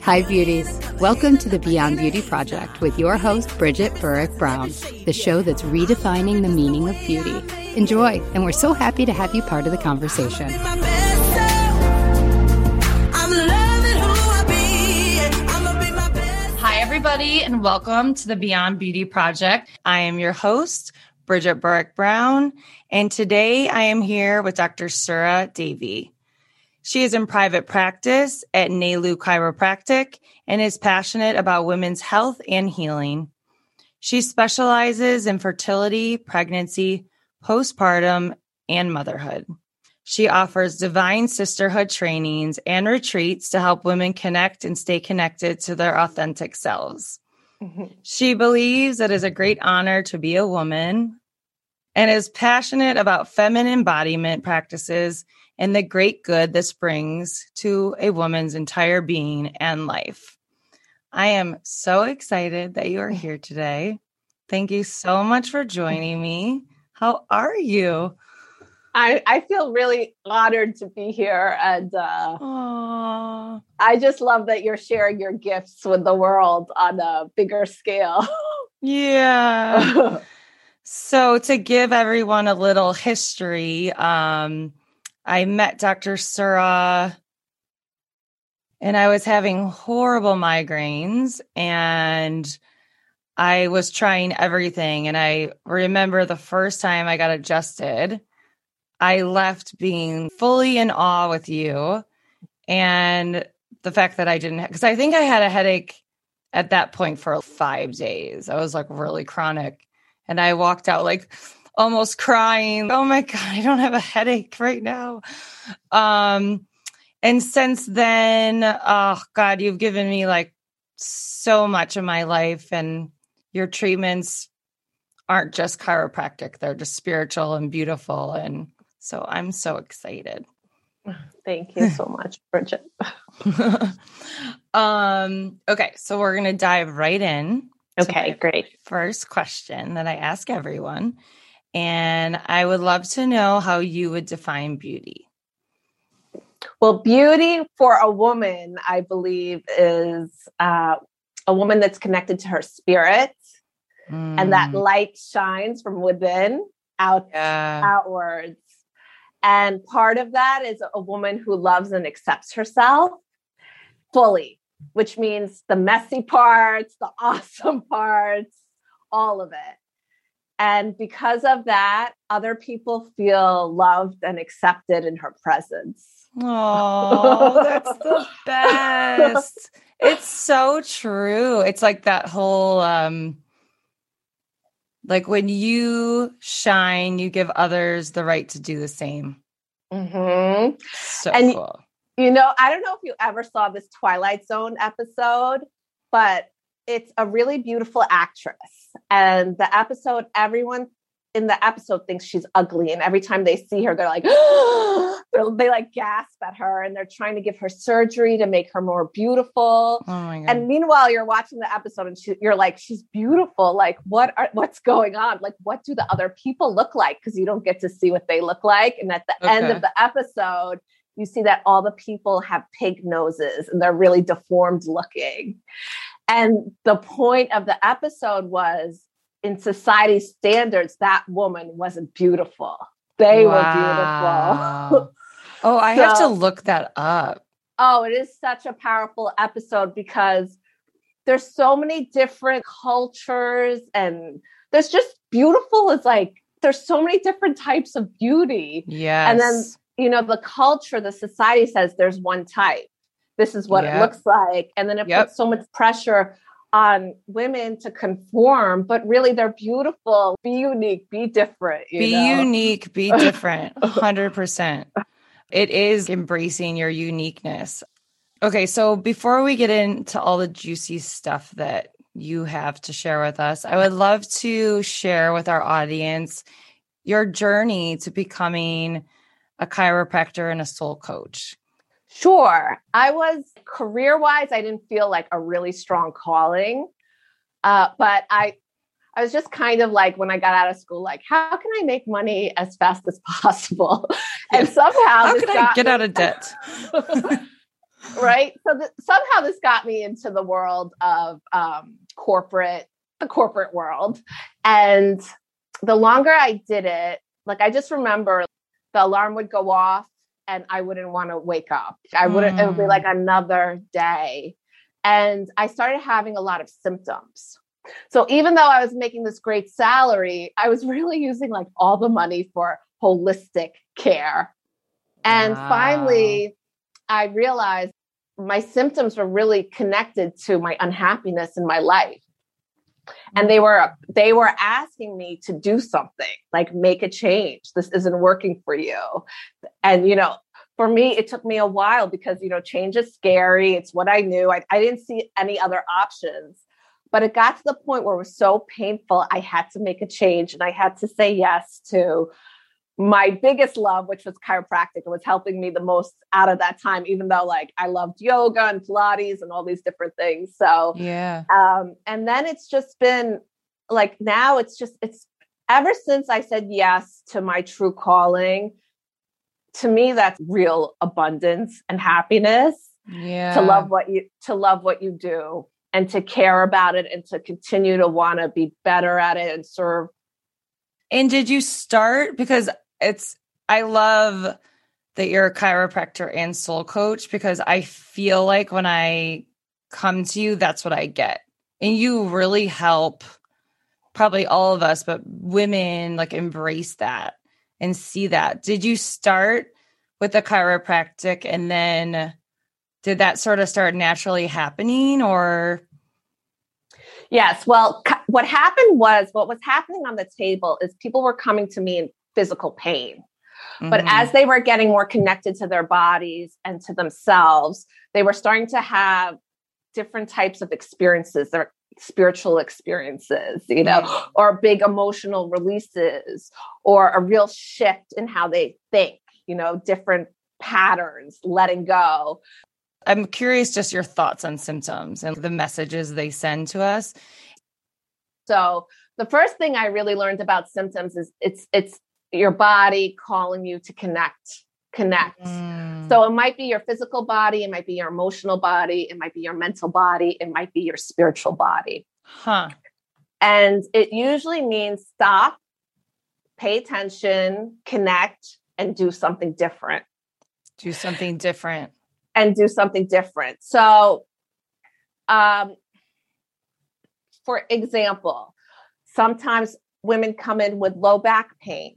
Hi, beauties. Welcome to the Beyond Beauty Project with your host, Bridget Burrick Brown, the show that's redefining the meaning of beauty. Enjoy, and we're so happy to have you part of the conversation. My best self. I'm loving who I be. I'ma be my best. Hi, everybody, and welcome to the Beyond Beauty Project. I am your host, Bridget Burrick Brown, and today I am here with Dr. Sura Devi. She is in private practice at Nalu Chiropractic and is passionate about women's health and healing. She specializes in fertility, pregnancy, postpartum, and motherhood. She offers divine sisterhood trainings and retreats to help women connect and stay connected to their authentic selves. She believes it is a great honor to be a woman and is passionate about feminine embodiment practices and the great good this brings to a woman's entire being and life. I am so excited that you are here today. Thank you so much for joining me. How are you? I, I feel really honored to be here. And uh, Aww. I just love that you're sharing your gifts with the world on a bigger scale. Yeah. So, to give everyone a little history, um, I met Dr. Sura and I was having horrible migraines and I was trying everything. And I remember the first time I got adjusted, I left being fully in awe with you and the fact that I didn't, because I think I had a headache at that point for five days. I was like really chronic. And I walked out like almost crying. Oh my God, I don't have a headache right now. Um, and since then, oh God, you've given me like so much of my life, and your treatments aren't just chiropractic, they're just spiritual and beautiful. And so I'm so excited. Thank you so much, Bridget. um, okay, so we're going to dive right in. Okay, great. First question that I ask everyone. And I would love to know how you would define beauty. Well, beauty for a woman, I believe, is uh, a woman that's connected to her spirit and that Mm, light shines from within out yeah. outwards. And part of that is a woman who loves and accepts herself fully, which means the messy parts, the awesome parts, all of it. And because of that, other people feel loved and accepted in her presence. Oh, that's the best. It's so true. It's like that whole um like when you shine, you give others the right to do the same. Mhm. So And- cool. You know, I don't know if you ever saw this Twilight Zone episode, but it's a really beautiful actress. And the episode, everyone in the episode thinks she's ugly. And every time they see her, they're like, they like gasp at her and they're trying to give her surgery to make her more beautiful. Oh my god. And meanwhile, you're watching the episode and she, you're like, she's beautiful. Like, what are what's going on? Like, what do the other people look like? Because you don't get to see what they look like. And at the end of the episode, you see that all the people have pig noses and they're really deformed looking. And the point of the episode was in society standards, that woman wasn't beautiful. They were beautiful. Oh, I have to look that up. Oh, it is such a powerful episode because there's so many different cultures and there's just beautiful is like there's so many different types of beauty. Yeah. And then, you know, the culture, the society says there's one type. This is what Yep. it looks like. And then it Yep. puts so much pressure on women to conform, but really they're beautiful. Be unique, be different. you be know? unique, be different. 100%. It is embracing your uniqueness. Okay, so before we get into all the juicy stuff that you have to share with us, I would love to share with our audience your journey to becoming a chiropractor and a soul coach. Sure. I was career wise, I didn't feel like a really strong calling. Uh, but I I was just kind of like when I got out of school, like, how can I make money as fast as possible? and somehow how, could I get me- out of debt? right? So th- somehow this got me into the world of um, corporate, the corporate world. And the longer I did it, like I just remember the alarm would go off and I wouldn't want to wake up. I wouldn't, it would be Mm. like another day. And I started having a lot of symptoms. So even though I was making this great salary, I was really using like all the money for holistic care. And Wow. finally, I realized my symptoms were really connected to my unhappiness in my life. And mm. they were they were asking me to do something, like make a change. This isn't working for you. And you know, for me, it took me a while because you know, change is scary. It's what I knew. I, I didn't see any other options. But it got to the point where it was so painful, I had to make a change and I had to say yes to my biggest love, which was chiropractic. Was helping me the most out of that time, even though like I loved yoga and Pilates and all these different things. So, Yeah. um, and then it's just been like now it's just, it's ever since I said yes to my true calling, to me, that's real abundance and happiness Yeah. to love what you to love what you do and to care about it and to continue to want to be better at it and serve And did you start because it's I love that you're a chiropractor and soul coach because I feel like when I come to you that's what I get. And you really help probably all of us but women like embrace that and see that. Did you start with the chiropractic and then did that sort of start naturally happening or Yes. Well, what happened was what was happening on the table is people were coming to me in physical pain. But Mhm. as they were getting more connected to their bodies and to themselves, they were starting to have different types of experiences, their spiritual experiences, you know, Yeah. or big emotional releases, or a real shift in how they think, you know, different patterns, letting go. I'm curious just your thoughts on symptoms and the messages they send to us. So the first thing I really learned about symptoms is it's it's your body calling you to connect, connect. Mm. So it might be your physical body, it might be your emotional body, it might be your mental body, it might be your spiritual body. huh. And it usually means stop, pay attention, connect, and do something different. Do something different. And do something different. So, um, for example, sometimes women come in with low back pain.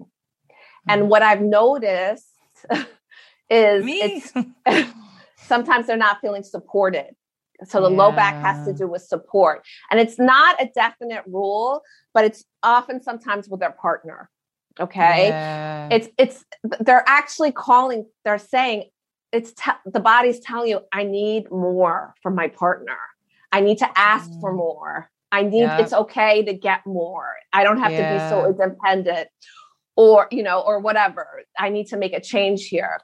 And what I've noticed is sometimes they're not feeling supported. So the low back has to do with support. And it's not a definite rule, but it's often sometimes with their partner. Okay. Yeah. It's it's they're actually calling, they're saying it's te- the body's telling you, I need more from my partner. I need to ask for Mm. more. I need Yeah. it's okay to get more. I don't have to be so independent or you know or whatever. I need to make a change here.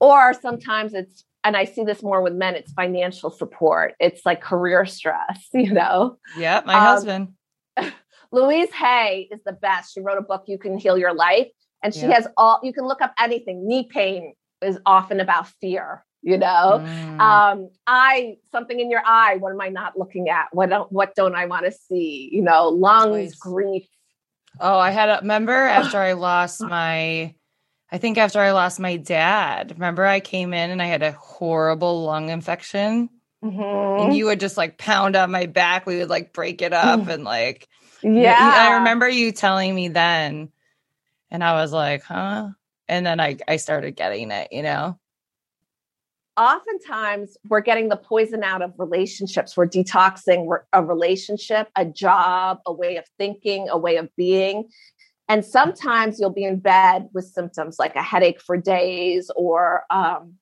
Or sometimes it's and I see this more with men, it's financial support. It's like career stress, you know. yeah my um, husband. Louise Hay is the best. She wrote a book, You Can Heal Your Life. And she Yeah. has all, you can look up anything. Knee pain is often about fear, you know? Mm. Um, I, something in your eye, what am I not looking at? What don't, what don't I want to see? You know, lungs, grief. Oh, I had a remember after I lost my I think after I lost my dad. Remember I came in and I had a horrible lung infection. Mhm. And you would just like pound on my back. We would like break it up and like yeah. I remember you telling me then, and I was like, huh? And then I I started getting it, you know. Oftentimes we're getting the poison out of relationships. We're detoxing a relationship, a job, a way of thinking, a way of being. And sometimes you'll be in bed with symptoms like a headache for days or um,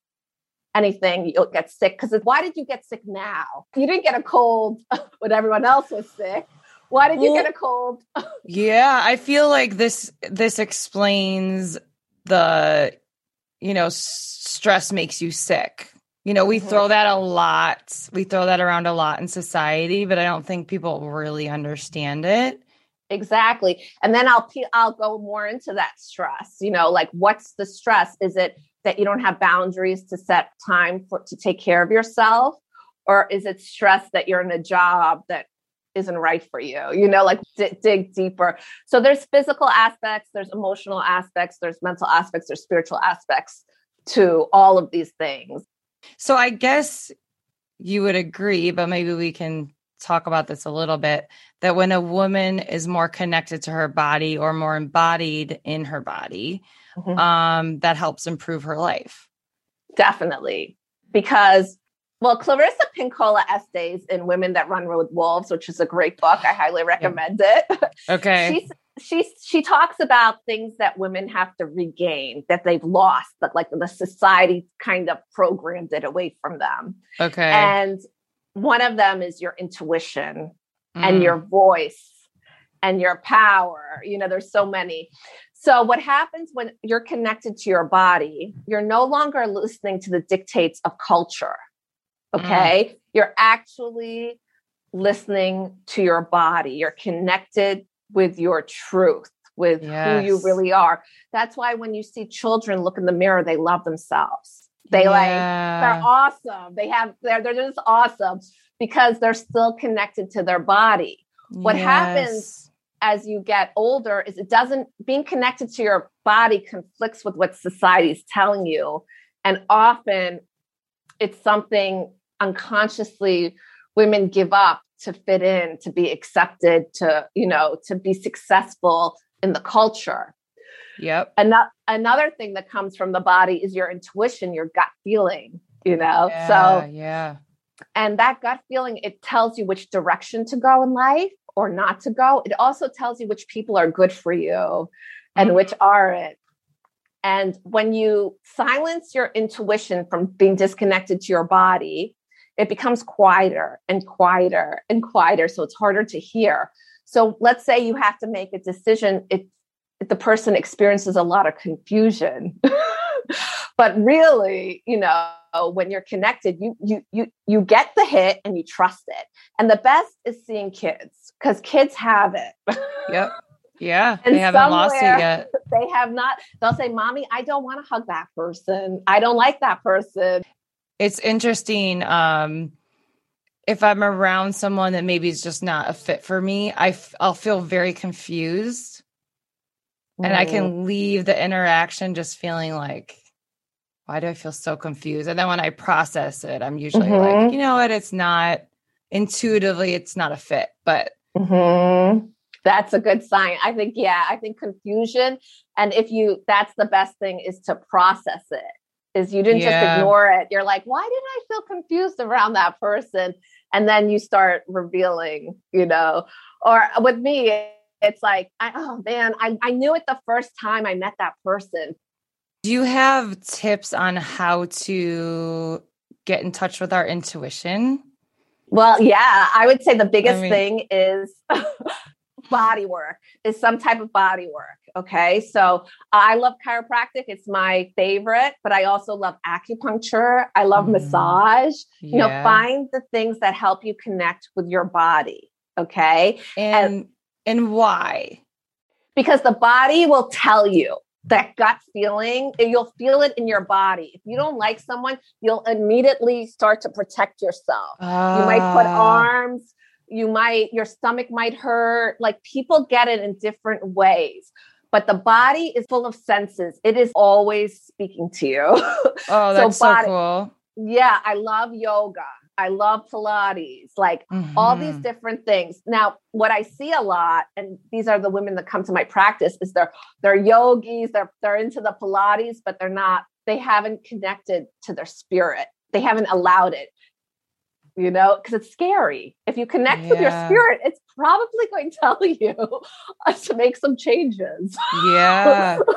anything. You'll get sick because why did you get sick now? You didn't get a cold when everyone else was sick. Why did you get a cold? Yeah, I feel like this this explains the you know stress makes you sick. You know, we Mhm. throw that a lot. We throw that around a lot in society, but I don't think people really understand it. Exactly. And then I'll I'll go more into that stress. You know, like what's the stress? Is it that you don't have boundaries to set time for to take care of yourself or is it stress that you're in a job that isn't right for you you know like d- dig deeper so there's physical aspects there's emotional aspects there's mental aspects there's spiritual aspects to all of these things So I guess you would agree, but maybe we can talk about this a little bit that when a woman is more connected to her body or more embodied in her body, Mhm. um, that helps improve her life. definitely because well clarissa pinkola Estes in women that run with wolves which is a great book. I highly recommend it. Okay. she's she she talks about things that women have to regain that they've lost that like the society kind of programmed it away from them. Okay. and one of them is your intuition and Mm. your voice and your power. You know there's so many. So what happens when you're connected to your body you're no longer listening to the dictates of culture Mm. okay? You're actually listening to your body. You're connected with your truth with who you really are. That's why when you see children look in the mirror they love themselves. They like they're awesome. They have they're they're just awesome because they're still connected to their body. what happens- As you get older, is it doesn't being connected to your body conflicts with what society is telling you, and often it's something unconsciously women give up to fit in, to be accepted, to you know, to be successful in the culture Yep. another another thing that comes from the body is your intuition your gut feeling you know Yeah, so yeah. and that gut feeling it tells you which direction to go in life or not to go it also tells you which people are good for you and Mhm. which aren't and when you silence your intuition from being disconnected to your body it becomes quieter and quieter and quieter so it's harder to hear so let's say you have to make a decision it the person experiences a lot of confusion but really you know when you're connected you you you you get the hit and you trust it and the best is seeing kids because kids have it Yep. Yeah. And they haven't lost it yet. they have not they'll say mommy i don't want to hug that person i don't like that person It's interesting. Um, if I'm around someone that maybe is just not a fit for me, I f- I'll feel very confused. and I Mm. can leave the interaction just feeling like, why do I feel so confused? And then when I process it, I'm usually Mhm. like, you know what? It's not intuitively, it's not a fit, but Mhm. That's a good sign. I think, yeah, I think confusion. And if you, that's the best thing is to process it, is you didn't just ignore it. You're like, why did I feel confused around that person? And then you start revealing, you know, or with me, it's like, I, oh man, I, I knew it the first time I met that person. do you have tips on how to get in touch with our intuition? Well, yeah, I would say the biggest mean- thing is body work, is some type of body work. Okay. So I love chiropractic, it's my favorite, but I also love acupuncture. I love Mhm. massage. You know, find the things that help you connect with your body. Okay. and and why? Because the body will tell you that gut feeling, you'll feel it in your body. If you don't like someone, you'll immediately start to protect yourself. you might put Ah, arms you might your stomach might hurt like people get it in different ways but the body is full of senses. It is always speaking to you. Oh, so that's so, body- cool. yeah i love yoga. I love pilates like all these Mhm. different things. Now what i see a lot and these are the women that come to my practice is they're they're yogis they're they're into the pilates but they're not they haven't connected to their spirit. They haven't allowed it you know because it's scary if you connect with your spirit it's probably going to tell you uh, to make some changes Yeah.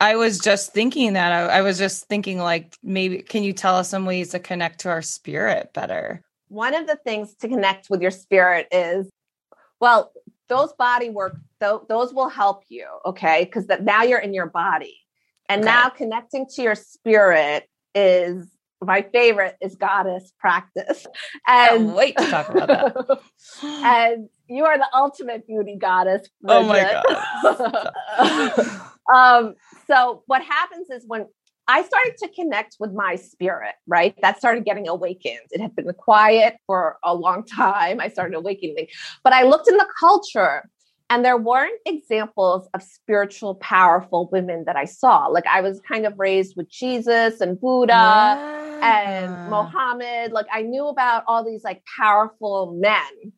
I was just thinking that. I, I was just thinking, like, maybe can you tell us some ways to connect to our spirit better? one of the things to connect with your spirit is well those body work th- those will help you okay because that now you're in your body and Okay. now connecting to your spirit is my favorite is goddess practice Can't wait to talk about that. and you are the ultimate beauty goddess Oh my Bridget. um, so what happens is when I started to connect with my spirit, right? That started getting awakened. It had been quiet for a long time. I started awakening. But I looked in the culture and there weren't examples of spiritual, powerful women that I saw. Like I was kind of raised with Jesus and Buddha and. Mohammed. Like I knew about all these like powerful men,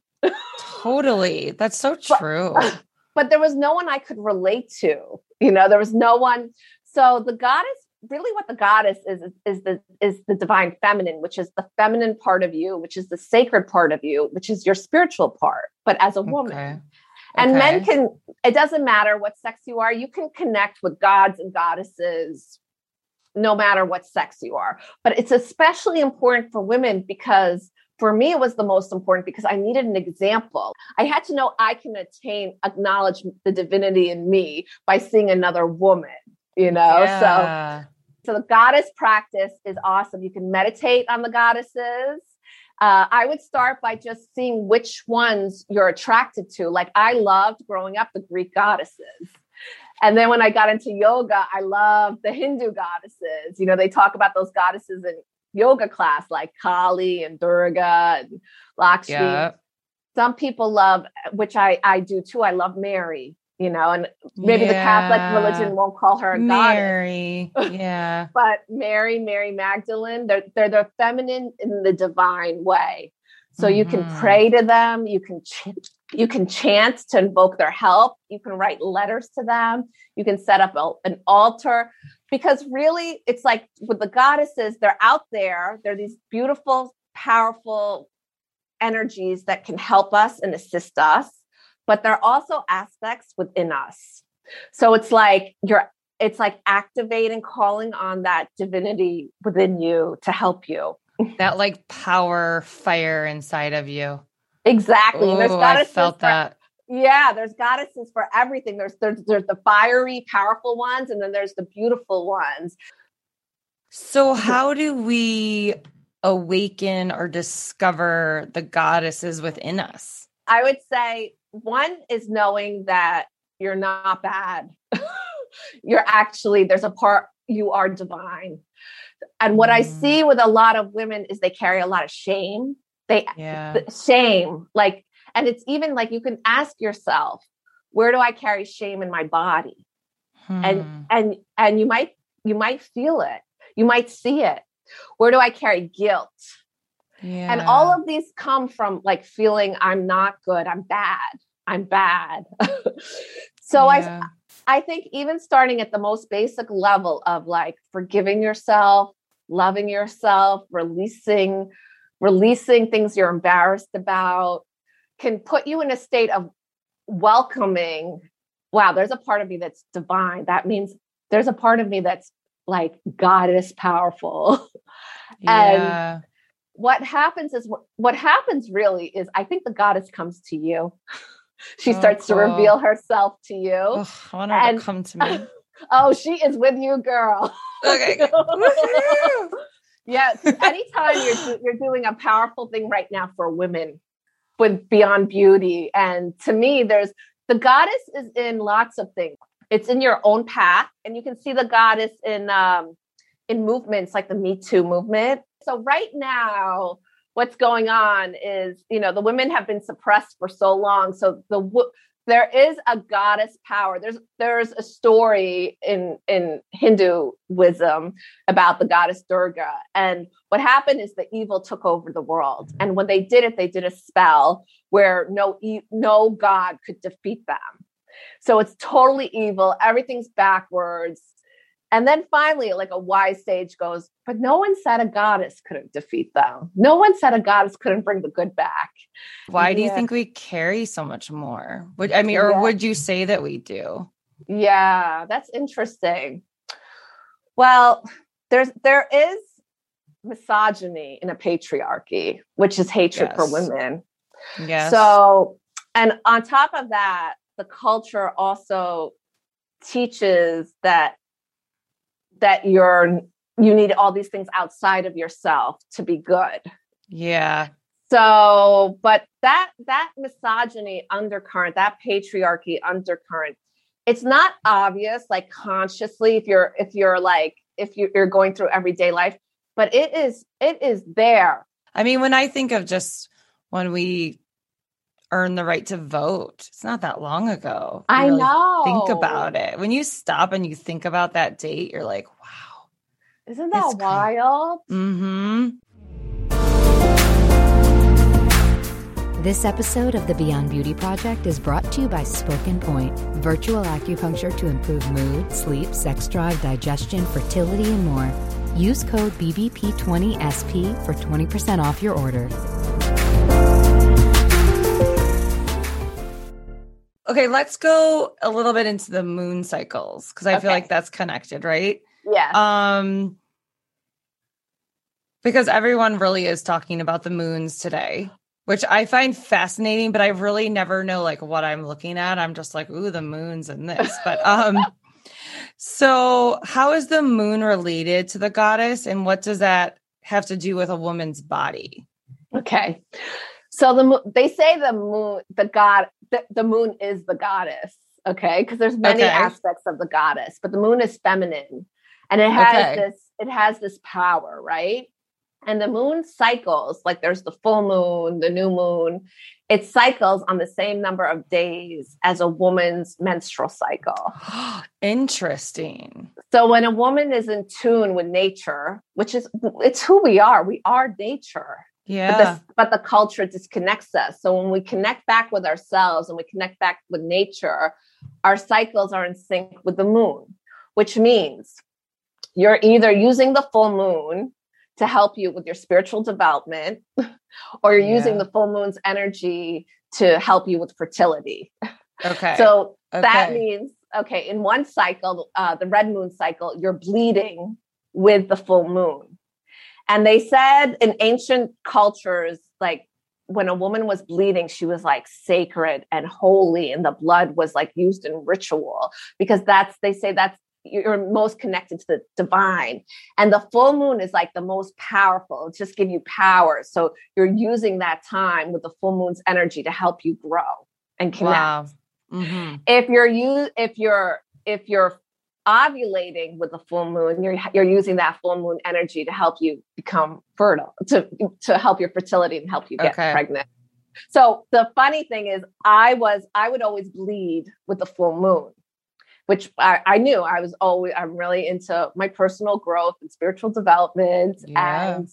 Totally. That's so But- true. but there was no one I could relate to. You know, there was no one. So the goddess, really, what the goddess is, is, is the is the divine feminine, which is the feminine part of you, which is the sacred part of you, which is your spiritual part, but as a woman. Okay. And men can, it doesn't matter what sex you are, you can connect with gods and goddesses no matter what sex you are. But it's especially important for women because for me, it was the most important because I needed an example. I had to know I can attain, acknowledge the divinity in me by seeing another woman, you know? So, so the goddess practice is awesome. You can meditate on the goddesses. Uh, I would start by just seeing which ones you're attracted to. Like I loved growing up the Greek goddesses. And then when I got into yoga, I loved the Hindu goddesses. You know, they talk about those goddesses in yoga class, like Kali and Durga and Lakshmi yeah. some people love which i i do too i love mary you know and maybe the catholic religion won't call her a goddess Mary. Yeah. but mary mary magdalene they're, they're the feminine in the divine way so you can Mhm. pray to them you can ch- you can chant to invoke their help you can write letters to them you can set up a, an altar because really it's like with the goddesses they're out there they're these beautiful powerful energies that can help us and assist us but there are also aspects within us so it's like you're it's like activating calling on that divinity within you to help you That like power fire inside of you. exactly and there's Ooh, I goddesses felt for that. Yeah, there's goddesses for everything. There's there's there's the fiery, powerful ones, and then there's the beautiful ones. So, how do we awaken or discover the goddesses within us? I would say one is knowing that you're not bad. you're actually there's a part you are divine. And what I Mm. see with a lot of women is they carry a lot of shame. They Yeah. shame like and it's even like you can ask yourself, where do I carry shame in my body? Hmm. and and and you might you might feel it you might see it where do i carry guilt yeah. and all of these come from like feeling i'm not good i'm bad i'm bad so Yeah. i i think even starting at the most basic level of like forgiving yourself loving yourself releasing releasing things you're embarrassed about can put you in a state of welcoming wow there's a part of me that's divine that means there's a part of me that's like god is powerful yeah. What happens is what, happens really is i think the goddess comes to you. She Oh, starts to reveal herself to you. Ugh, I want her and- to come to me. oh she is with you girl. Okay. Yes anytime you're you're doing a powerful thing right now for women with beyond beauty and to me there's the goddess is in lots of things. It's in your own path and you can see the goddess in um in movements like the me too movement so right now what's going on is you know the women have been suppressed for so long. So the there is a goddess power. There's there's a story in in hinduism about the goddess durga. And what happened is the evil took over the world. And when they did it they did a spell where no no god could defeat them. So it's totally evil. Everything's backwards and then finally like a wise sage goes but no one said a goddess couldn't defeat them no one said a goddess couldn't bring the good back Why do you think we carry so much more? Would I mean, or Yeah. would you say that we do? Yeah, that's interesting. Well, there's there is misogyny in a patriarchy, which is hatred for women. Yes. So, and on top of that, the culture also teaches that that you're you need all these things outside of yourself to be good. yeah. So, but that that misogyny undercurrent, that patriarchy undercurrent, it's not obvious like consciously if you're if you're like if you- you're going through everyday life, but it is it is there. I mean, when I think of just when we earned the right to vote, it's not that long ago. You I really know. Think about it. When you stop and you think about that date, you're like, wow. Isn't that It's cra- wild? Mm-hmm. This episode of the Beyond Beauty Project is brought to you by Spoken Point, virtual acupuncture to improve mood, sleep, sex drive, digestion, fertility, and more. Use code BBP20SP for 20% off your order. Okay, let's go a little bit into the moon cycles because I feel like that's connected, right? Yeah. Um because everyone really is talking about the moons today, which I find fascinating, but I really never know like what I'm looking at. I'm just like, ooh, the moons and this. But um so how is the moon related to the goddess and what does that have to do with a woman's body? Okay. So the they say the moon, the god, the, the moon is the goddess. Okay, because there's many Okay. aspects of the goddess, but the moon is feminine, and it has Okay. this it has this power, right? And the moon cycles like there's the full moon, the new moon. It cycles on the same number of days as a woman's menstrual cycle. Interesting. So when a woman is in tune with nature, which is it's who we are, we are nature but, Yeah. the, but the culture disconnects us. So when we connect back with ourselves and we connect back with nature, our cycles are in sync with the moon, which means you're either using the full moon to help you with your spiritual development, or you're using the full moon's energy to help you with fertility. Okay. So that means, okay, in one cycle, uh, the red moon cycle, you're bleeding with the full moon. And they said in ancient cultures, like when a woman was bleeding, she was like sacred and holy, and the blood was like used in ritual because that's, they say that's, you're most connected to the divine. And the full moon is like the most powerful, it's just give you power. So you're using that time with the full moon's energy to help you grow and connect wow. hmm if you're you if you're if you're ovulating with the full moon you're you're using that full moon energy to help you become fertile to to help your fertility and help you get Okay. pregnant so the funny thing is i was i would always bleed with the full moon which I, I knew i was always i'm really into my personal growth and spiritual development Yeah. and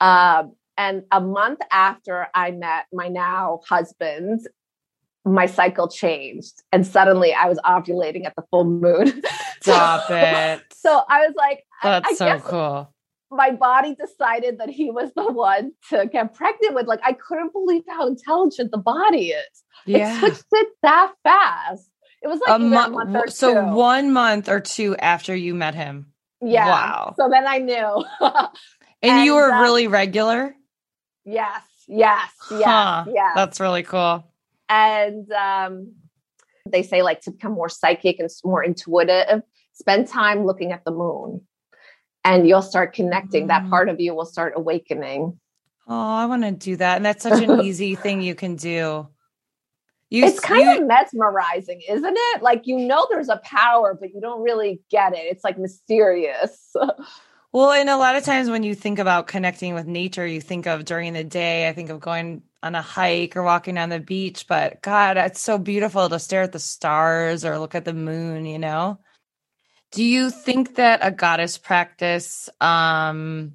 um and a month after i met my now husband my cycle changed and suddenly I was ovulating at the full moon. Stop it. So I was like, That's I so guess cool. my body decided that he was the one to get pregnant with. Like, I couldn't believe how intelligent the body is. It switched it that fast. It was like A month. So two. one month or two after you met him, yeah. wow. So then I knew. and, you were uh, really regular. yes, yes, yes, Huh. yes. That's really cool. And um, they say like to become more psychic and more intuitive spend time looking at the moon. And you'll start connecting. That Mm. part of you will start awakening. Oh, I want to do that, and that's such an easy thing you can do. You, it's kind you- of mesmerizing isn't it? Like you know there's a power but you don't really get it. It's like mysterious Well, and a lot of times when you think about connecting with nature, you think of during the day. I think of going on a hike or walking on the beach, but God, it's so beautiful to stare at the stars or look at the moon, you know? Do you think that a goddess practice um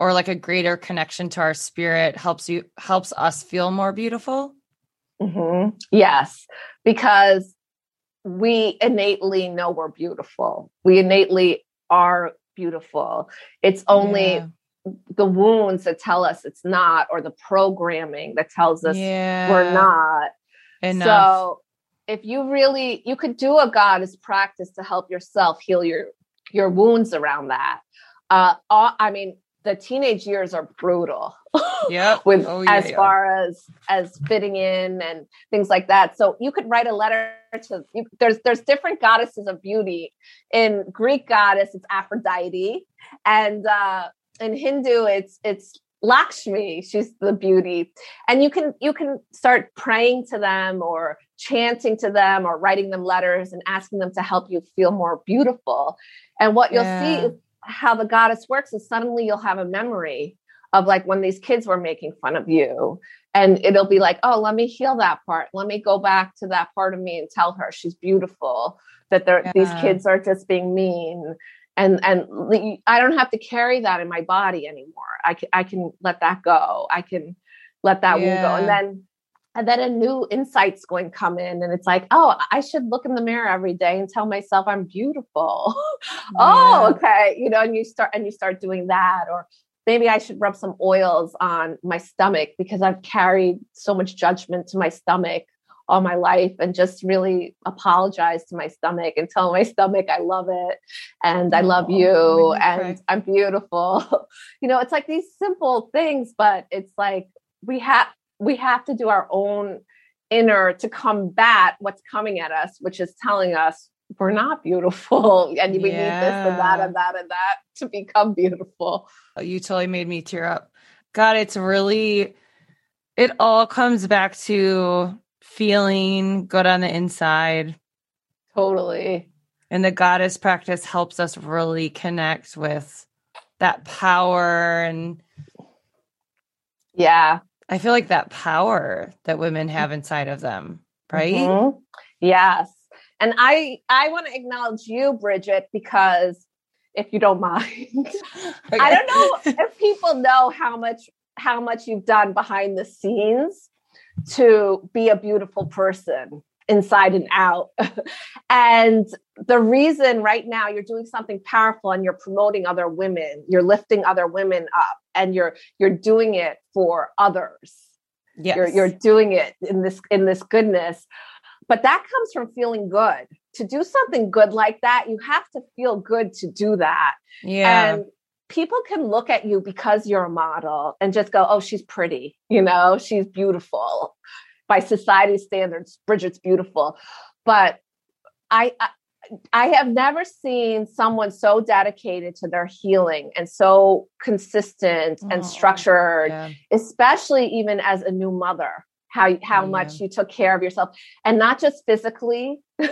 or like a greater connection to our spirit helps you helps us feel more beautiful? Mhm. yes because we innately know we're beautiful we innately are beautiful it's only Yeah. the wounds that tell us it's not or the programming that tells us yeah. we're not enough. so if you really you could do a goddess practice to help yourself heal your your wounds around that uh all- i mean the teenage years are brutal yep. with Oh, yeah, as yeah. far as as fitting in and things like that so you could write a letter to you, there's there's different goddesses of beauty in greek goddess it's aphrodite and uh in hindu it's it's lakshmi she's the beauty and you can you can start praying to them or chanting to them or writing them letters and asking them to help you feel more beautiful and what you'll Yeah. see how the goddess works is suddenly you'll have a memory of like when these kids were making fun of you and it'll be like oh let me heal that part. Let me go back to that part of me and tell her she's beautiful that they're these kids are just being mean. And and i don't have to carry that in my body anymore. I can i can let that go. I can let that wound go. And then and then a new insight's going to come in and it's like oh i should look in the mirror every day and tell myself i'm beautiful. Oh okay you know and you start and you start doing that or maybe i should rub some oils on my stomach because i've carried so much judgment to my stomach all my life and just really apologize to my stomach and tell my stomach i love it and i love you me and i'm beautiful. You know it's like these simple things but it's like we have we have to do our own inner to combat what's coming at us which is telling us we're not beautiful and we need this and that and that and that to become beautiful Oh, you totally made me tear up. God, it's really, it all comes back to feeling good on the inside. totally And the goddess practice helps us really connect with that power. And yeah I feel like that power that women have inside of them, right? Mhm. Yes. And I I want to acknowledge you, Bridget, because if you don't mind, I don't know if people know how much how much you've done behind the scenes to be a beautiful person inside and out. and the reason right now you're doing something powerful and you're promoting other women, you're lifting other women up and you're you're doing it for others yes. you're you're doing it in this in this goodness but that comes from feeling good to do something good like that you have to feel good to do that yeah. and people can look at you because you're a model and just go oh she's pretty you know she's beautiful by society's standards bridget's beautiful. But i, I I have never seen someone so dedicated to their healing and so consistent Oh, and structured yeah. especially even as a new mother how how oh, Yeah. much you took care of yourself. And not just physically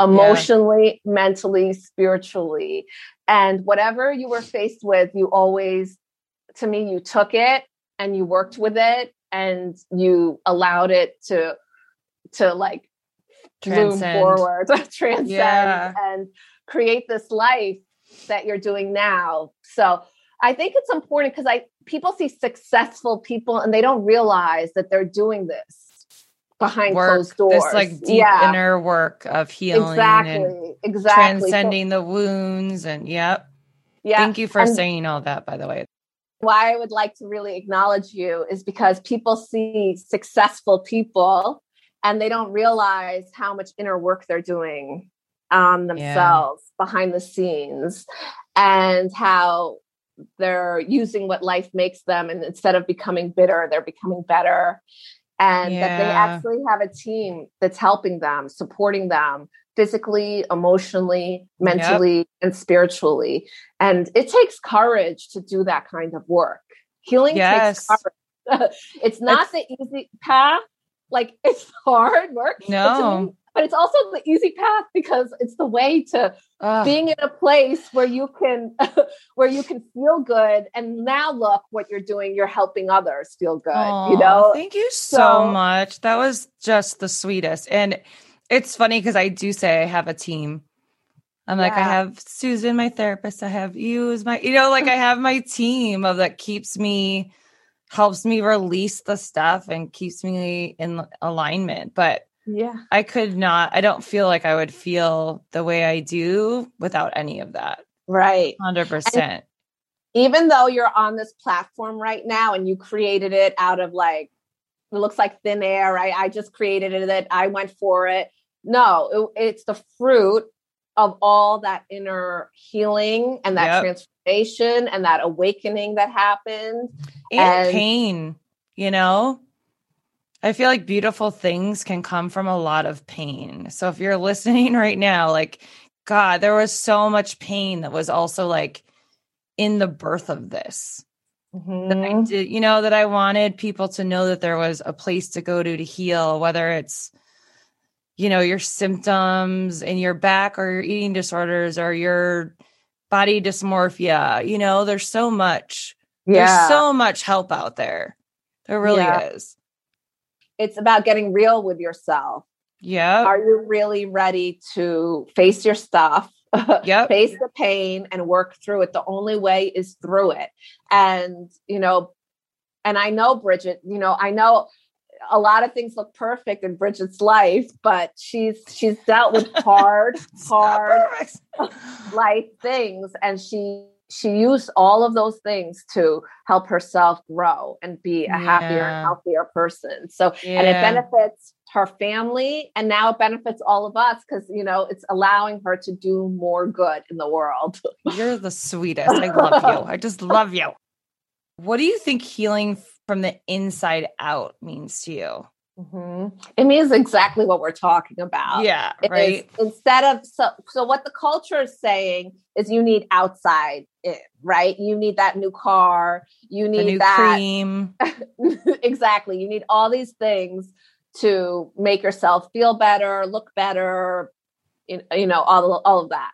emotionally mentally spiritually. And whatever you were faced with you always to me you took it and you worked with it and you allowed it to to like bloom forward transcend Yeah. and create this life that you're doing now so i think it's important because i people see successful people and they don't realize that they're doing this behind Work, closed doors this like deep yeah inner work of healing exactly and exactly So- transcending the wounds. And yep. yeah Thank you for And saying all that, by the way. Why i would like to really acknowledge you is because people see successful people and they don't realize how much inner work they're doing um, on themselves behind the scenes and how they're using what life makes them and instead of becoming bitter they're becoming better. And that they actually have a team that's helping them supporting them physically emotionally mentally and spiritually and it takes courage to do that kind of work healing Yes. takes courage it's not the easy path like it's hard work but No. but it's also the easy path because it's the way to Ugh. being in a place where you can where you can feel good and now look what you're doing you're helping others feel good Aw, you know Thank you so, So- much. That was just the sweetest. And it's funny because I do say I have a team. I'm like, I have Susan, my therapist. I have you as my, you know, like I have my team of that keeps me, helps me release the stuff and keeps me in alignment. But yeah I could not, I don't feel like I would feel the way I do without any of that. right 100%. even though you're on this platform right now and you created it out of like it looks like thin air right i just created it i went for it no it- it's the fruit of all that inner healing and that Yep. transformation and that awakening that happened and, And- pain, you know? I feel like beautiful things can come from a lot of pain. So if you're listening right now, like, God, there was so much pain that was also like in the birth of this. That I Mhm. did, you know, that I wanted people to know that there was a place to go to to heal, whether it's, you know, your symptoms in your back or your eating disorders or your body dysmorphia. You know, there's so much. Yeah. There's so much help out there. There really Yeah. is. it's about getting real with yourself. Yeah. Are you really ready to face your stuff? Yep. face the pain and work through it. The only way is through it. And, you know, and I know Bridget, you know, I know a lot of things look perfect in Bridgett's life, but she's she's dealt with hard, hard life things and she she used all of those things to help herself grow and be a happier Yeah. and healthier person. So and it benefits her family and now it benefits all of us because you know it's allowing her to do more good in the world You're the sweetest. I love you. I just love you. What do you think healing from the inside out means to you? Mhm. it means exactly what we're talking about yeah, It is right. instead of so so what the culture is saying is you need outside in right you need that new car you The need new that cream. exactly. You need all these things to make yourself feel better, look better, you you know, all, all of that.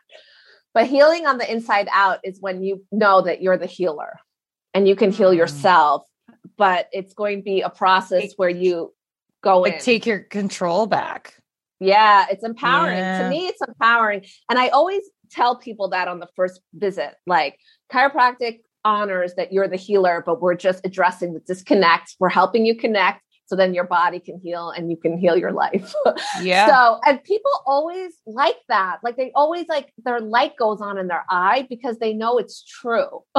But healing on the inside out is when you know that you're the healer and you can heal Mm. yourself. But it's going to be a process where you go in. Like take your control back. Yeah, it's empowering. Yeah. To me, it's empowering. And I always tell people that on the first visit like, chiropractic honors that you're the healer, but we're just addressing the disconnect. We're helping you connect so then your body can heal and you can heal your life. Yeah. So, and people always like that. Like they always like their light goes on in their eye because they know it's true.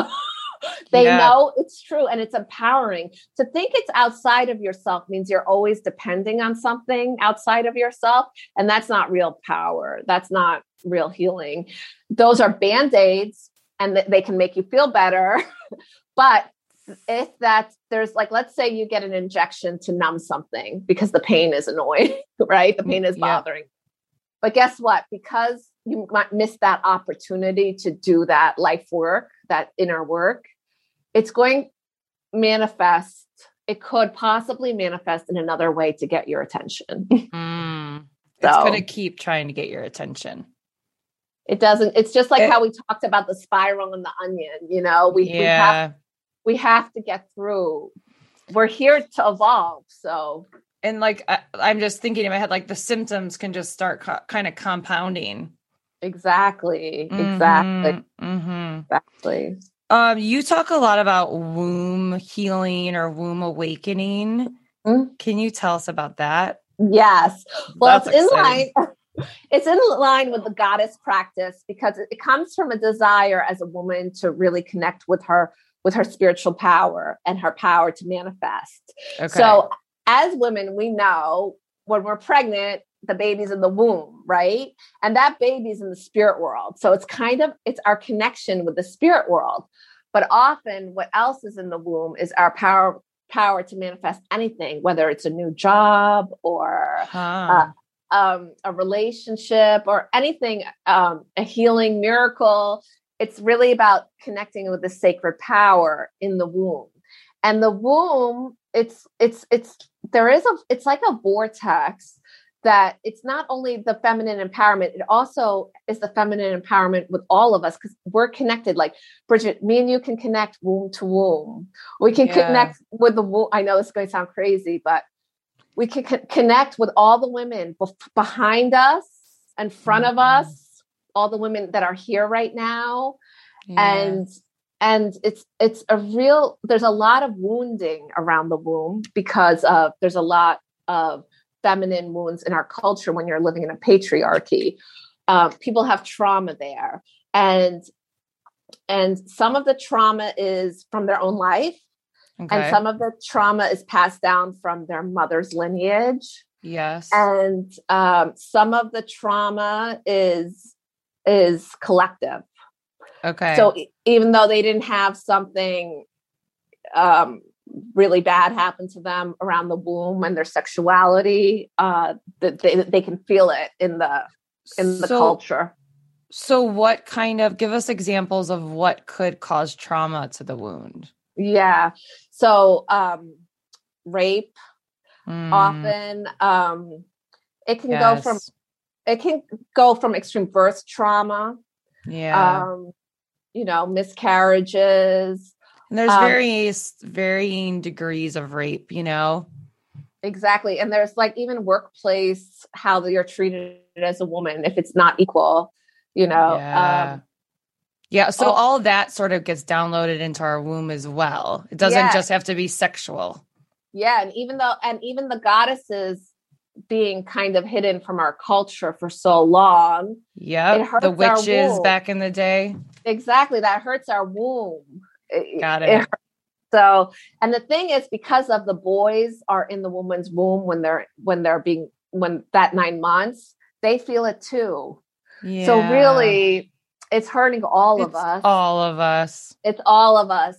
they Yeah. know it's true and it's empowering. To think it's outside of yourself means you're always depending on something outside of yourself. And that's not real power. That's not real healing. Those are band aids and th- they can make you feel better. but if that's there's like let's say you get an injection to numb something because the pain is annoying right the pain is Yeah. bothering but guess what because you might miss that opportunity to do that life work that inner work it's going manifest it could possibly manifest in another way to get your attention Mm. It's going to keep trying to get your attention. it doesn't it's just like It- how we talked about the spiral and the onion you know we, we have yeah. we have to get through we're here to evolve so and like I, I'm just thinking in my head, like the symptoms can just start co- kind of compounding. Exactly. Exactly. hmm Exactly. Um, you talk a lot about womb healing or womb awakening. Mm. Can you tell us about that? Yes. Well, That's it's in line. It's in line with the goddess practice because it, it comes from a desire as a woman to really connect with her with her spiritual power and her power to manifest. Okay. So, as women, we know when we're pregnant, the baby's in the womb, right? And that baby's in the spirit world. So it's kind of it's our connection with the spirit world. But often what else is in the womb is our power power to manifest anything, whether it's a new job or Huh. um, a relationship or anything, um, a healing miracle. It's really about connecting with the sacred power in the womb. And the womb, it's it's it's there is a it's like a vortex that it's not only the feminine empowerment, it also is the feminine empowerment with all of us because we're connected. Like Bridgett, me and you can connect womb to womb. We can Yeah. connect with the womb. I know this is going to sound crazy, but we can co- connect with all the women bef- behind us in front of Mhm. us all the women that are here right now Yeah. and and it's it's a real there's a lot of wounding around the womb because of there's a lot of feminine wounds in our culture when you're living in a patriarchy um, people have trauma there and and some of the trauma is from their own life okay. and some of the trauma is passed down from their mother's lineage yes. and um, some of the trauma is is collective okay. so even though they didn't have something um, really bad happen to them around the womb and their sexuality uh, that they, they can feel it in the in the So- culture So, what kind of give us examples of what could cause trauma to the wound? yeah so um, rape Mm, often um, it can go from it can go from extreme birth trauma yeah. um, you know, miscarriages. And there's Um, various varying degrees of rape, you know. Exactly. And there's like even workplace, how you're treated as a woman if it's not equal, you know. yeah. Um, yeah. So oh. all that sort of gets downloaded into our womb as well. It doesn't Yeah. just have to be sexual. yeah. And even though, and even the goddesses being kind of hidden from our culture for so long, Yeah, The witches back in the day. exactly, that hurts our womb. It- Got it it. So, and the thing is, because of the boys are in the woman's womb when they're when they're being when that nine months, they feel it too. Yeah. So really, it's hurting all of us. All of us. it's all of us.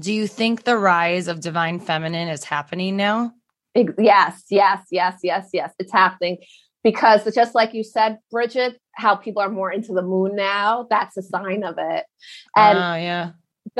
Do you think the rise of divine feminine is happening now? Ex- Yes, yes, yes, yes, yes. It's happening because it's just like you said, Bridgett, how people are more into the moon now. That's a sign of it. And oh, yeah.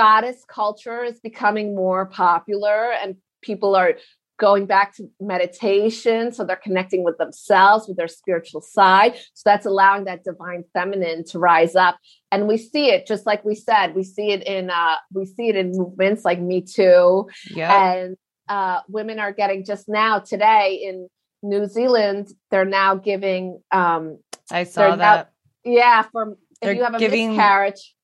Goddess culture is becoming more popular, and people are going back to meditation. So they're connecting with themselves, with their spiritual side. So that's allowing that divine feminine to rise up. And we see it, just like we said, we see it in uh, we see it in movements like Me Too, Yeah. and uh, women are getting just now today in New Zealand. They're now giving, um, I saw now- that. yeah, for They're if you have a giving- miscarriage.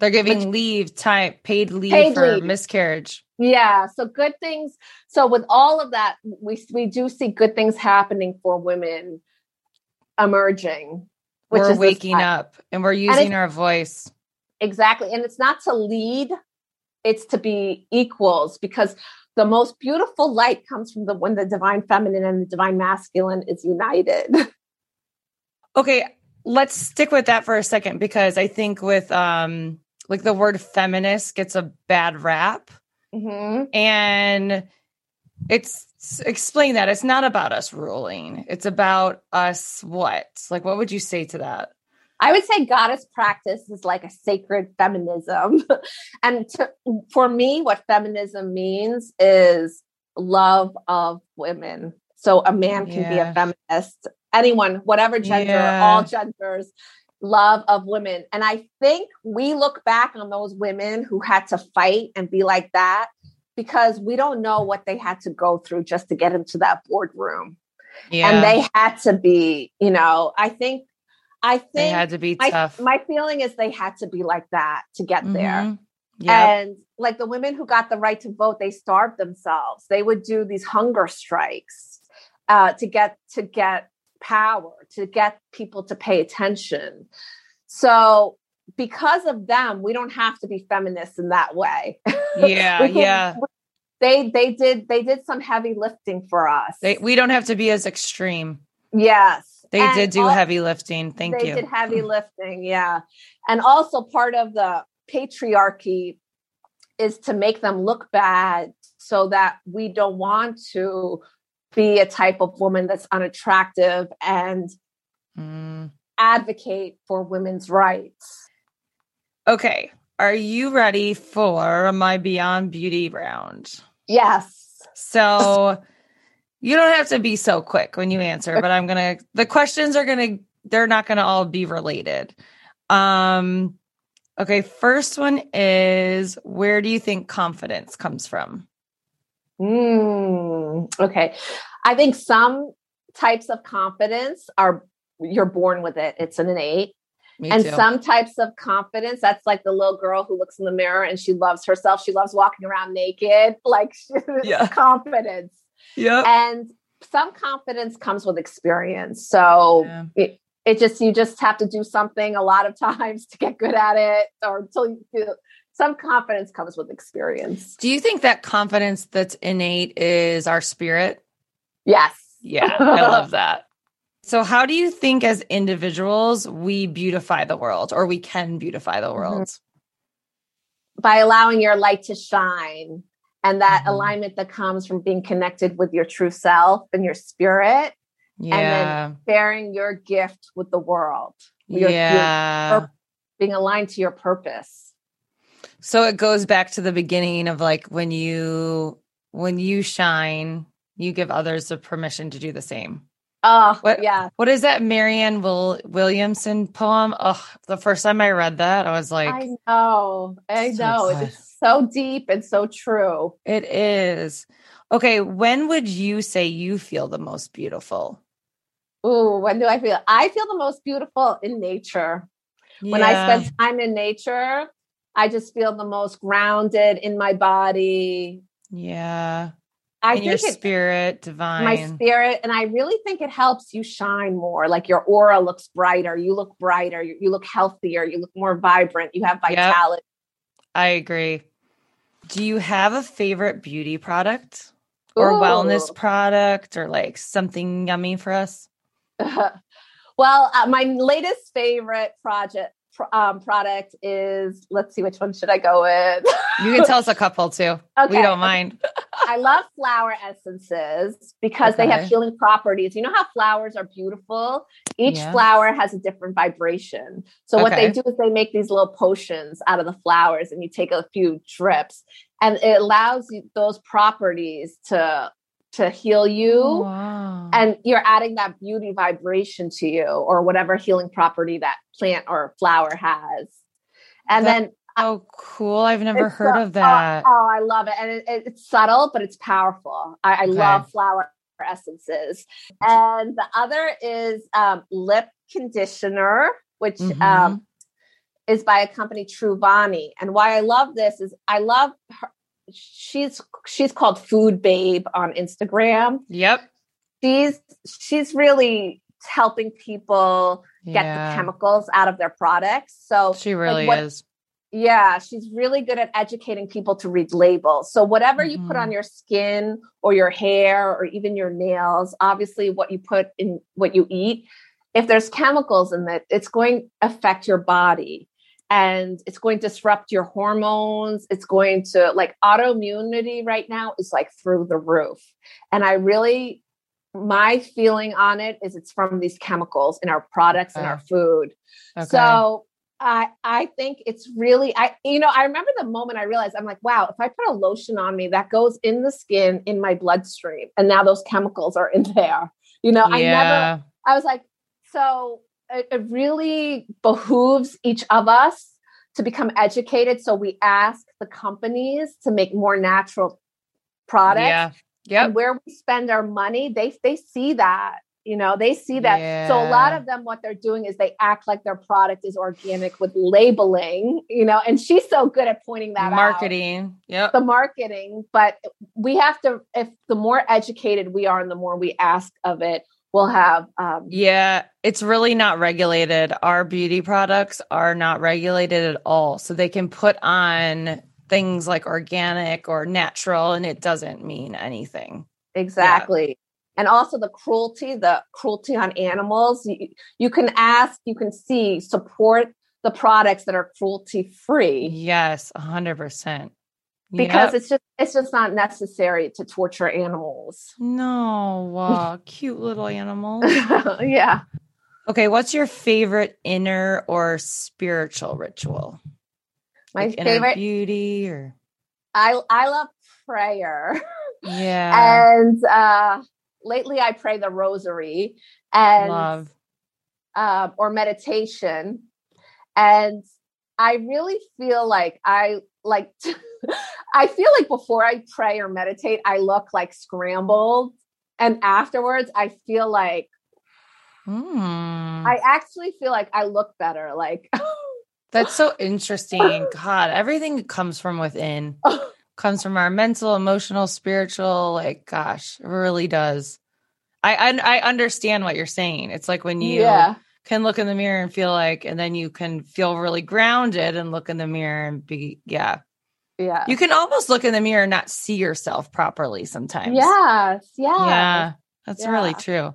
They're giving which- leave time, paid leave Paid for leave. miscarriage. Yeah, so good things. So with all of that, we we do see good things happening for women emerging. Which we're is waking up and we're using it's- our voice. Exactly. And it's not to lead, it's to be equals because the most beautiful light comes from the when the divine feminine and the divine masculine is united. Okay, let's stick with that for a second because I think with um like the word feminist gets a bad rap Mhm. and it's explain that it's not about us ruling. It's about us what? Like what would you say to that? I would say goddess practice is like a sacred feminism. and to, for me, what feminism means is love of women. So a man can be a feminist, anyone, whatever gender, Yeah. all genders, love of women. And I think we look back on those women who had to fight and be like that because we don't know what they had to go through just to get into that boardroom. Yeah. And they had to be, you know, I think, I think they had to be my, tough. my feeling is they had to be like that to get there. Mhm. Yeah. And like the women who got the right to vote, they starved themselves. They would do these hunger strikes uh, to get to get power, to get people to pay attention. So because of them, we don't have to be feminists in that way. Yeah, can- yeah. They they did they did some heavy lifting for us. They, we don't have to be as extreme. yes. They And did do heavy lifting. Thank they you. They did heavy lifting yeah and also part of the patriarchy is to make them look bad so that we don't want to be a type of woman that's unattractive and Mm. advocate for women's rights Okay. Are you ready for my Beyond Beauty round? yes So you don't have to be so quick when you answer, but I'm going to, the questions are going to, they're not going to all be related. Um, okay. First one is where do you think confidence comes from? Mm, okay i think some types of confidence are you're born with it it's an innate Me and too. some types of confidence that's like the little girl who looks in the mirror and she loves herself she loves walking around naked like Yeah. confidence Yep. and some confidence comes with experience so Yeah. it, it just you just have to do something a lot of times to get good at it or until you feel some confidence comes with experience Do you think that confidence that's innate is our spirit? yes Yeah, I love that. So, how do you think as individuals we beautify the world or we can beautify the world? by allowing your light to shine and that Mhm. alignment that comes from being connected with your true self and your spirit Yeah. And then sharing your gift with the world your- your yeah. being aligned to your purpose So it goes back to the beginning of like when you when you shine, you give others the permission to do the same. Oh, What- yeah. What is that Marianne Will- Williamson poem? Oh, the first time I read that, I was like, I know. I So know. It's so deep and so true. it is. Okay, when would you say you feel the most beautiful? Ooh, when do I feel? I feel the most beautiful in nature. When I spend time in nature, I just feel the most grounded in my body. yeah, I your think it, spirit, divine. my spirit, and I really think it helps you shine more. Like your aura looks brighter, you look brighter, you, you look healthier, you look more vibrant, you have Yep. vitality. I agree. Do you have a favorite beauty product or Ooh. wellness product or like something yummy for us? well, uh, my latest favorite project pro- um, product is. Let's see, which one should I go with? You can tell us a couple too. Okay. We don't mind. I love flower essences because they have healing properties. You know how flowers are beautiful? Each flower has a different vibration. So what they do is they make these little potions out of the flowers and you take a few drips and it allows you those properties to to heal you Oh, wow. and you're adding that beauty vibration to you or whatever healing property that plant or flower has. And That- then oh, cool. I've never heard so- of that. Oh, oh, I love it. And it, it- it's subtle, but it's powerful. I, I Okay. love flower essences. And the other is um, lip conditioner, which Mhm. um, is by a company Truvani. And why I love this is I love her. She's she's called Food Babe on Instagram. Yep. She's she's really helping people get Yeah. the chemicals out of their products. So She really what- is. yeah, she's really good at educating people to read labels. So whatever you put on mm-hmm. your skin or your hair or even your nails, obviously what you put in what you eat, if there's chemicals in it, it's going to affect your body and it's going to disrupt your hormones. It's going to like autoimmunity right now is like through the roof. And I really my feeling on it is it's from these chemicals in our products and our food. Okay. So I I think it's really I you know I remember the moment I realized I'm like wow if I put a lotion on me that goes in the skin in my bloodstream and now those chemicals are in there you know I never. I was like so it, it really behooves each of us to become educated so we ask the companies to make more natural products Yeah. Yep. and where we spend our money they they see that you know they see that so a lot of them what they're doing is they act like their product is organic with labeling you know and she's so good at pointing that out Marketing. Yep. the marketing but we have to if the more educated we are and the more we ask of it we'll have um Yeah, it's really not regulated. Our beauty products are not regulated at all. So they can put on things like organic or natural and it doesn't mean anything. exactly and also the cruelty the cruelty on animals you, you can ask you can see support the products that are cruelty free Yes, a hundred percent. Because Yep. it's just it's just not necessary to torture animals. no, wow, cute little animals. yeah. Okay, what's your favorite inner or spiritual ritual? My Like favorite beauty or I I love prayer. yeah, and uh lately I pray the rosary and love. um or meditation. And I really feel like I like I feel like before I pray or meditate, I look like scrambled. And afterwards, I feel like Hmm. I actually feel like I look better. Like That's so interesting. God, everything comes from within. Comes from our mental, emotional, spiritual. Like, gosh, it really does. I I, I understand what you're saying. It's like when you yeah. can look in the mirror and feel like, and then you can feel really grounded and look in the mirror and be, yeah. Yeah. You can almost look in the mirror and not see yourself properly sometimes. Yes. Yeah. Yeah, that's really true.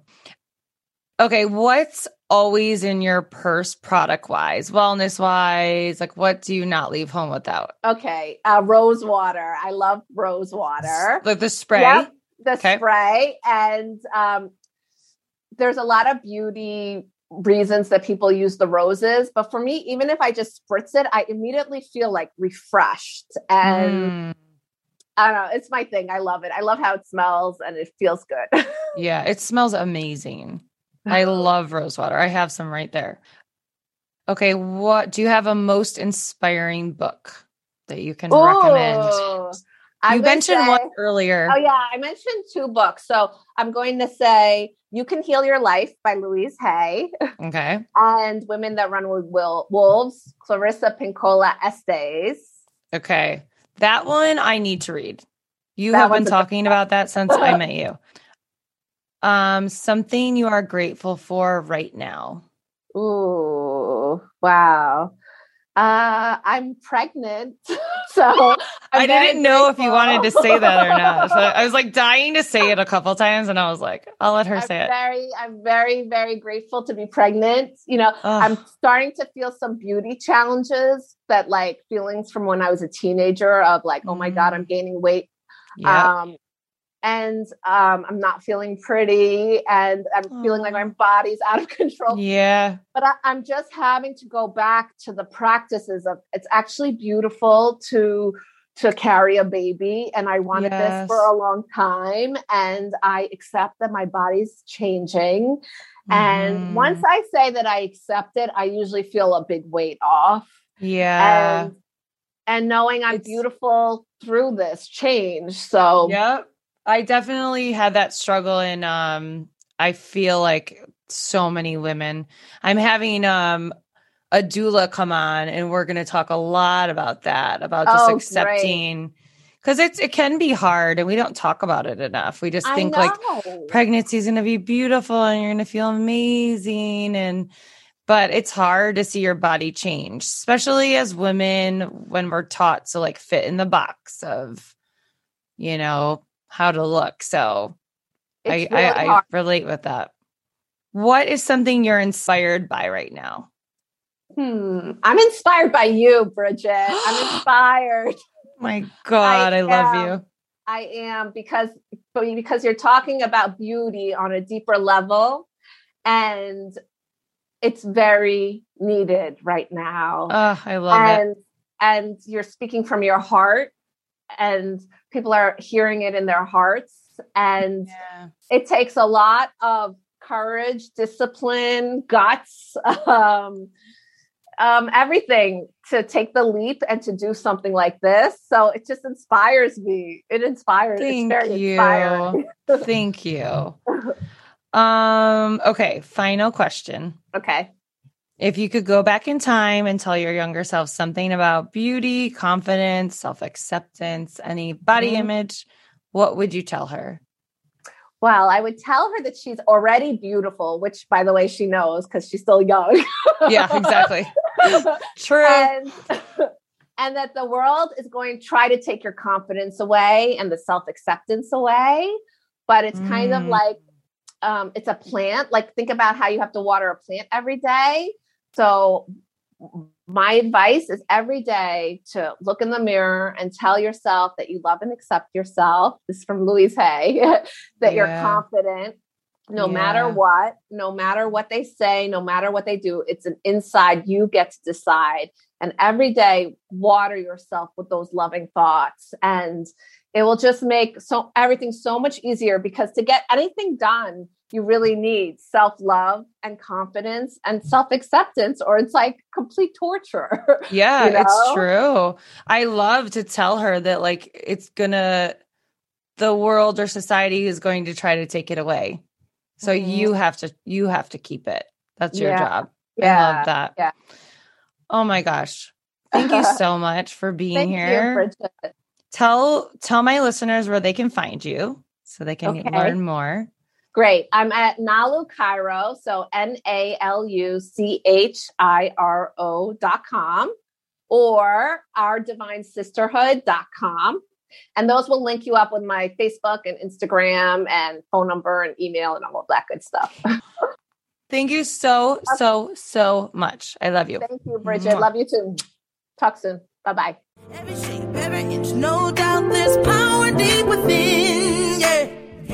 Okay, what's always in your purse product wise, wellness wise? Like, what do you not leave home without? Okay. Uh, rose water. I love rose water. Like the spray? Yep, the Okay. spray. And um, there's a lot of beauty reasons that people use the roses. But for me, even if I just spritz it, I immediately feel like refreshed. And Mm, I don't know. It's my thing. I love it. I love how it smells and it feels good. Yeah, it smells amazing. I love rose water. I have some right there. Okay, what do you have a most inspiring book that you can recommend? I You mentioned say- one earlier. Oh yeah, I mentioned two books. So I'm going to say "You Can Heal Your Life" by Louise Hay Okay. and "Women That Run with Wolves" Clarissa Pinkola Estes. Okay. That one I need to read. You That have been talking about that since I met you. Um, something you are grateful for right now. Ooh, wow. Uh, I'm pregnant, so I'm I didn't know if you wanted to say that or not. So I was like dying to say it a couple times, and I was like, I'll let her I'm say it. very, I'm very, very grateful to be pregnant. You know, Ugh. I'm starting to feel some beauty challenges that like feelings from when I was a teenager of like, oh my God, Mm. I'm gaining weight. yeah. Um, and um, I'm not feeling pretty and I'm feeling like my body's out of control. yeah. But I, I'm just having to go back to the practices of it's actually beautiful to to carry a baby and I wanted Yes. this for a long time and I accept that my body's changing. And Mhm. once I say that I accept it, I usually feel a big weight off. yeah. And and knowing I'm It's- beautiful through this change. So Yep. I definitely had that struggle and um I feel like so many women. I'm having um a doula come on and we're going to talk a lot about that about just Oh, accepting cuz it's it can be hard and we don't talk about it enough. We just think like pregnancy is going to be beautiful and you're going to feel amazing and but it's hard to see your body change especially as women when we're taught to like fit in the box of you know how to look so I, really I i relate with that what is something you're inspired by right now Hmm. I'm inspired by you, Bridgett. I'm inspired. my god i, I love am. you I am because because you're talking about beauty on a deeper level and it's very needed right now. oh i love it and and you're speaking from your heart and people are hearing it in their hearts and yeah. it takes a lot of courage, discipline, guts, um, um, everything to take the leap and to do something like this. So it just inspires me. It inspires. Thank it's very you. inspiring. thank you um okay final question Okay. If you could go back in time and tell your younger self something about beauty, confidence, self acceptance, any body Mhm. image, what would you tell her? Well, I would tell her that she's already beautiful, which by the way, she knows because she's still young. Yeah, exactly. True. and and that the world is going to try to take your confidence away and the self-acceptance away but it's kind of Mm. like um, it's a plant like think about how you have to water a plant every day so my advice is every day to look in the mirror and tell yourself that you love and accept yourself. This is from louise hay that you're confident no matter what no matter what they say no matter what they do it's an inside you get to decide. And every day water yourself with those loving thoughts. And it will just make so everything so much easier because to get anything done you really need self-love and confidence and self-acceptance or it's like complete torture yeah, you it's true. I love to tell her that, like, it's gonna, the world or society is going to try to take it away. So Mhm. you have to, you have to keep it. That's your Yeah. job. I yeah love that. yeah. Oh my gosh. Thank you so much for being here. you tell tell my listeners where they can find you so they can Okay. learn more Great. I'm at Nalu Chiro. So N A L U C H I R O dot com or our divine sisterhood dot com. And those will link you up with my Facebook and Instagram and phone number and email and all of that good stuff. thank you so so so much i love you Thank you, Bridgett. Mwah. Love you too. Talk soon. Bye bye.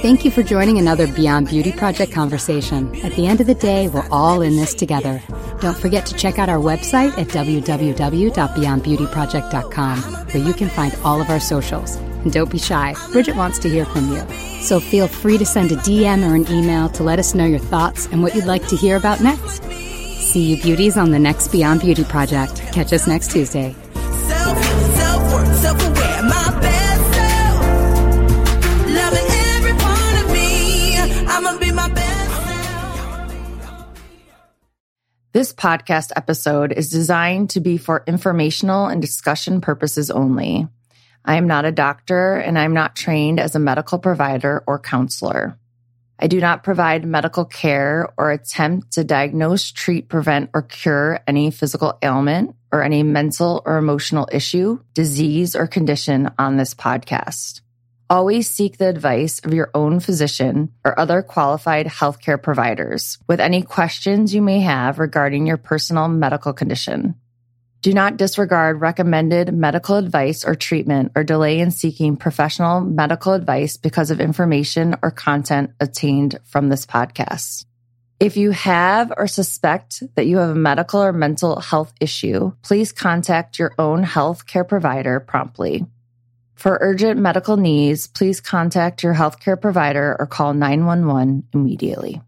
Thank you for joining another Beyond Beauty Project conversation. At the end of the day, we're all in this together. Don't forget to check out our website at www.beyondbeautyproject.com, where you can find all of our socials. And don't be shy, Bridgett wants to hear from you. So feel free to send a DM or an email to let us know your thoughts and what you'd like to hear about next. See you beauties on the next Beyond Beauty project. Catch us next Tuesday. This podcast episode is designed to be for informational and discussion purposes only. I am not a doctor and I'm not trained as a medical provider or counselor. I do not provide medical care or attempt to diagnose, treat, prevent, or cure any physical ailment or any mental or emotional issue, disease, or condition on this podcast. Always seek the advice of your own physician or other qualified healthcare providers with any questions you may have regarding your personal medical condition. Do not disregard recommended medical advice or treatment or delay in seeking professional medical advice because of information or content obtained from this podcast. If you have or suspect that you have a medical or mental health issue, please contact your own healthcare provider promptly. For urgent medical needs, please contact your healthcare provider or call 911 immediately.